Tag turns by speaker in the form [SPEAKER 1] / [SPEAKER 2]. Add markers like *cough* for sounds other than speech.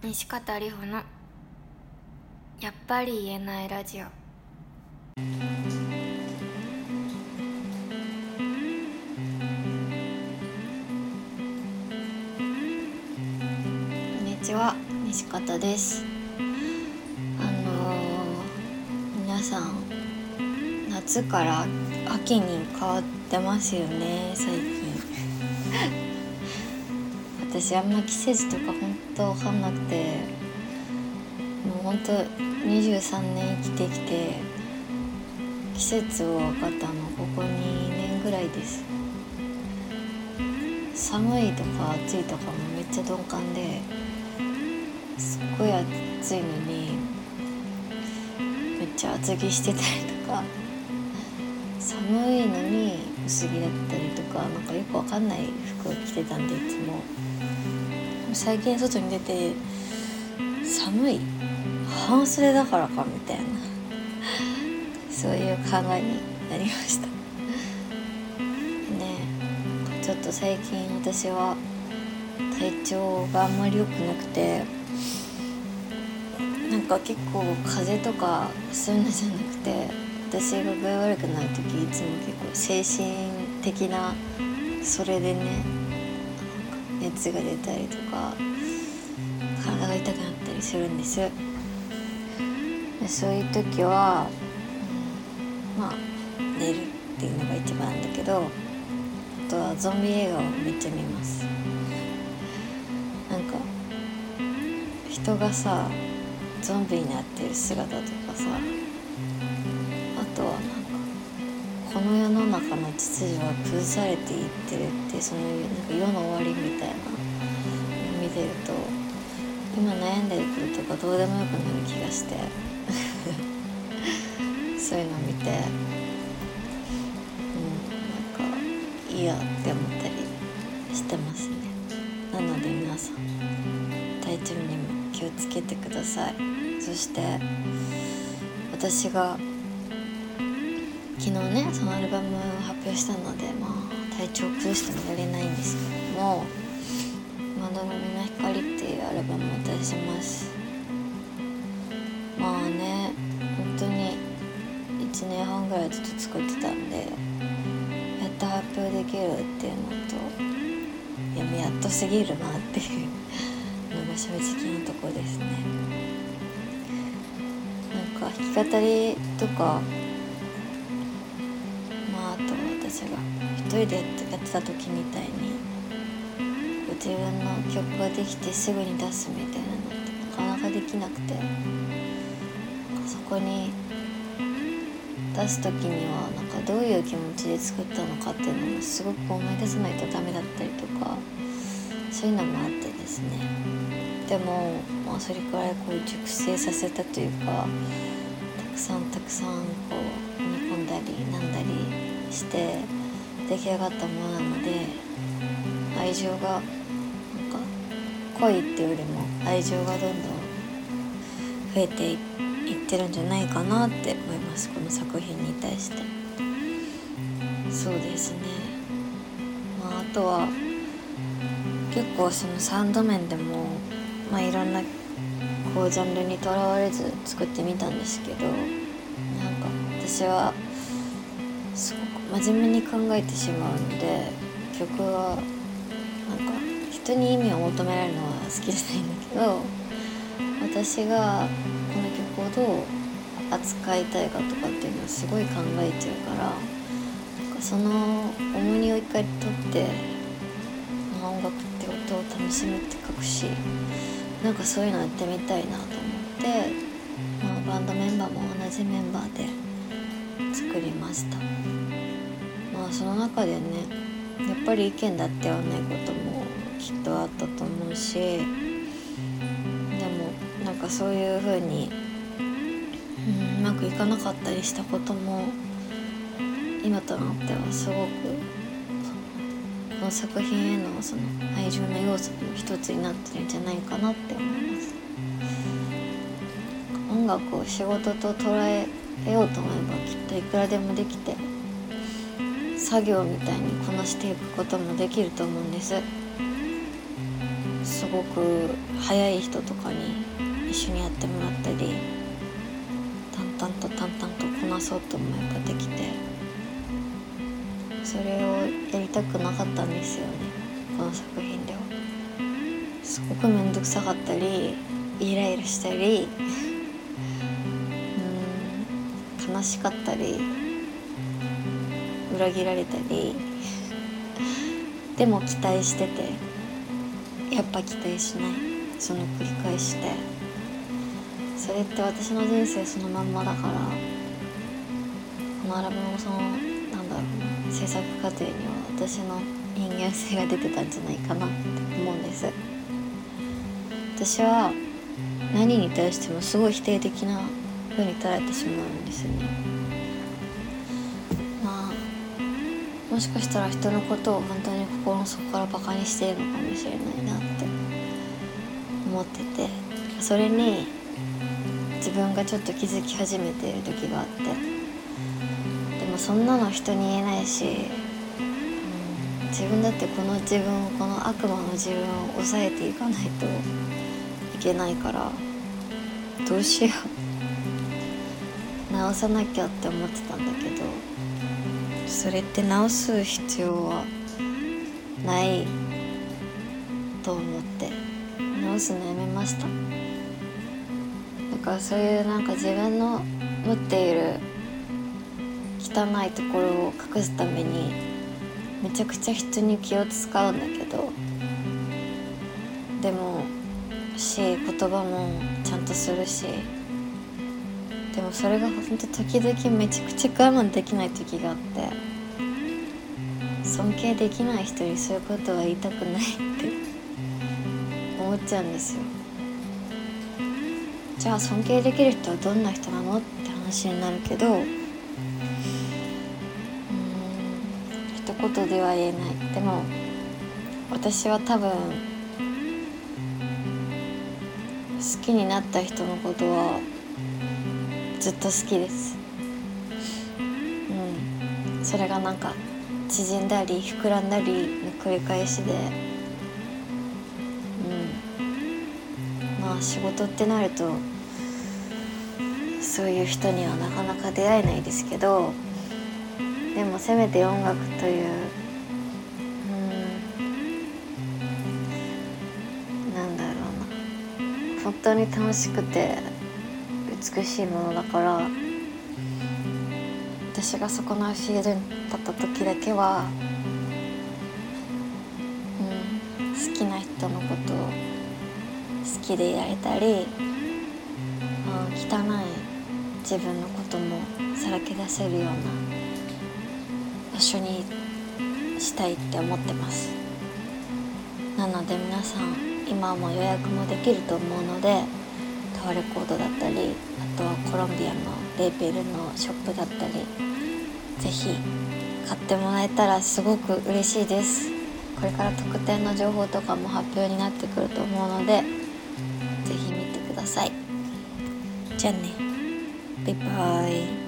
[SPEAKER 1] 西方里穂のやっぱり言えないラジオ。こんにちは西方です。あのー、皆さん夏から秋に変わってますよね最近。私あんま季節とか本当わかんなくてもう本当23年生きてきて季節を分かったのここ2年ぐらいです。寒いとか暑いとかもめっちゃ鈍感ですっごい暑いのにめっちゃ厚着してたりとか。寒いのに薄着だったりとかなんかよくわかんない服を着てたんでいつも。最近外に出て寒い。半袖だからかみたいな。そういう考えになりました。ねちょっと最近私は体調があんまり良くなくてなんか結構風邪とかそういうのじゃなくて私が具合悪くなる時いつも結構精神的なそれでね熱が出たりとか体が痛くなったりするんです。でそういう時は、まあ寝るっていうのが一番なんだけどあとはゾンビ映画をめっちゃ見ます。なんか人がさゾンビになってる姿とかさの世の中の秩序は崩されていってるってそういうなんか世の終わりみたいなの見てると今悩んでることとかどうでもよくなる気がして。*laughs* そういうの見てうんなんかいいやって思ったりしてますね。なので皆さん体調にも気をつけてください。そして私が昨日ねそのアルバムを発表したのでまあ体調崩してもやれないんですけども「窓のみの光」っていうアルバムを出します。まあね本当に1年半ぐらいずっと作ってたんでやっと発表できるっていうのといやもうやっとすぎるなっていうのが正直なとこですね。なんか弾き語りとか一人でやってた時みたいに自分の曲ができてすぐに出すみたいなのってなかなかできなくてそこに出す時にはなんかどういう気持ちで作ったのかっていうのもすごく思い出さないとダメだったりとかそういうのもあってですね。でも、まあ、それくらいこう熟成させたというかたくさんたくさんこう煮込んだりなんだりして出来上がったものなので愛情がなんか恋っていうよりも愛情がどんどん増えていってるんじゃないかなって思いますこの作品に対して。そうですね。まああとは結構そのサウンド面でもまあいろんなこうジャンルにとらわれず作ってみたんですけどなんか私はすごく真面目に考えてしまうので曲はなんか人に意味を求められるのは好きじゃないんだけど私がこの曲をどう扱いたいかとかっていうのをすごい考えちゃうからなんかその重荷を一回取って、音楽って音を楽しむって書くしなんかそういうのやってみたいなと思って、まあ、バンドメンバーも同じメンバーで作りました。あその中でねやっぱり意見だって合わないこともきっとあったと思うしでもなんかそういう風に、うん、うまくいかなかったりしたことも今となってはすごくこの作品へのその愛情の要素の一つになってるんじゃないかなって思います。音楽を仕事と捉えようと思えばきっといくらでもできて作業みたいにこなしていくこともできると思うんです。すごく早い人とかに一緒にやってもらったり淡々と淡々とこなそうと思えばできてそれをやりたくなかったんですよねこの作品では。すごく面倒くさかったりイライラしたりうん悲しかったり裏切られたりでも期待しててやっぱ期待しない。その繰り返して。それって私の人生そのまんまだからこのアルバムもそのなんだろう制作過程には私の人間性が出てたんじゃないかなって思うんです。私は何に対してもすごい否定的な風に捉えてしまうんですよね。もしかしたら人のことを本当に心の底からバカにしてるのかもしれないなって思っててそれに自分がちょっと気づき始めている時があってでもそんなの人に言えないし、自分だってこの自分をこの悪魔の自分を抑えていかないといけないからどうしよう。直さなきゃって思ってたんだけどそれって直す必要はないと思って。直すのやめました。だからそういうなんか自分の持っている汚いところを隠すためにめちゃくちゃ人に気を使うんだけどでもし言葉もちゃんとするしでもそれが本当時々めちゃくちゃ我慢できない時があって尊敬できない人にそういうことは言いたくないって *laughs* 思っちゃうんですよ。じゃあ尊敬できる人はどんな人なのって話になるけどうん一言では言えない。でも私は多分好きになった人のことはずっと好きです。うん。それがなんか縮んだり膨らんだりの繰り返しで。うん。まあ仕事ってなるとそういう人にはなかなか出会えないですけどでもせめて音楽といううん。なんだろうな。本当に楽しくて美しいものだから私がそこのフィールに立った時だけは、うん、好きな人のことを好きでいられたり、うん、汚い自分のこともさらけ出せるような場所にしたいって思ってます。なので皆さん今も予約もできると思うのでタワーレコードだったりあとはコロンビアのレーベルのショップだったり是非買ってもらえたらすごく嬉しいです。これから特典の情報とかも発表になってくると思うので是非見てください。じゃあね。バイバイ。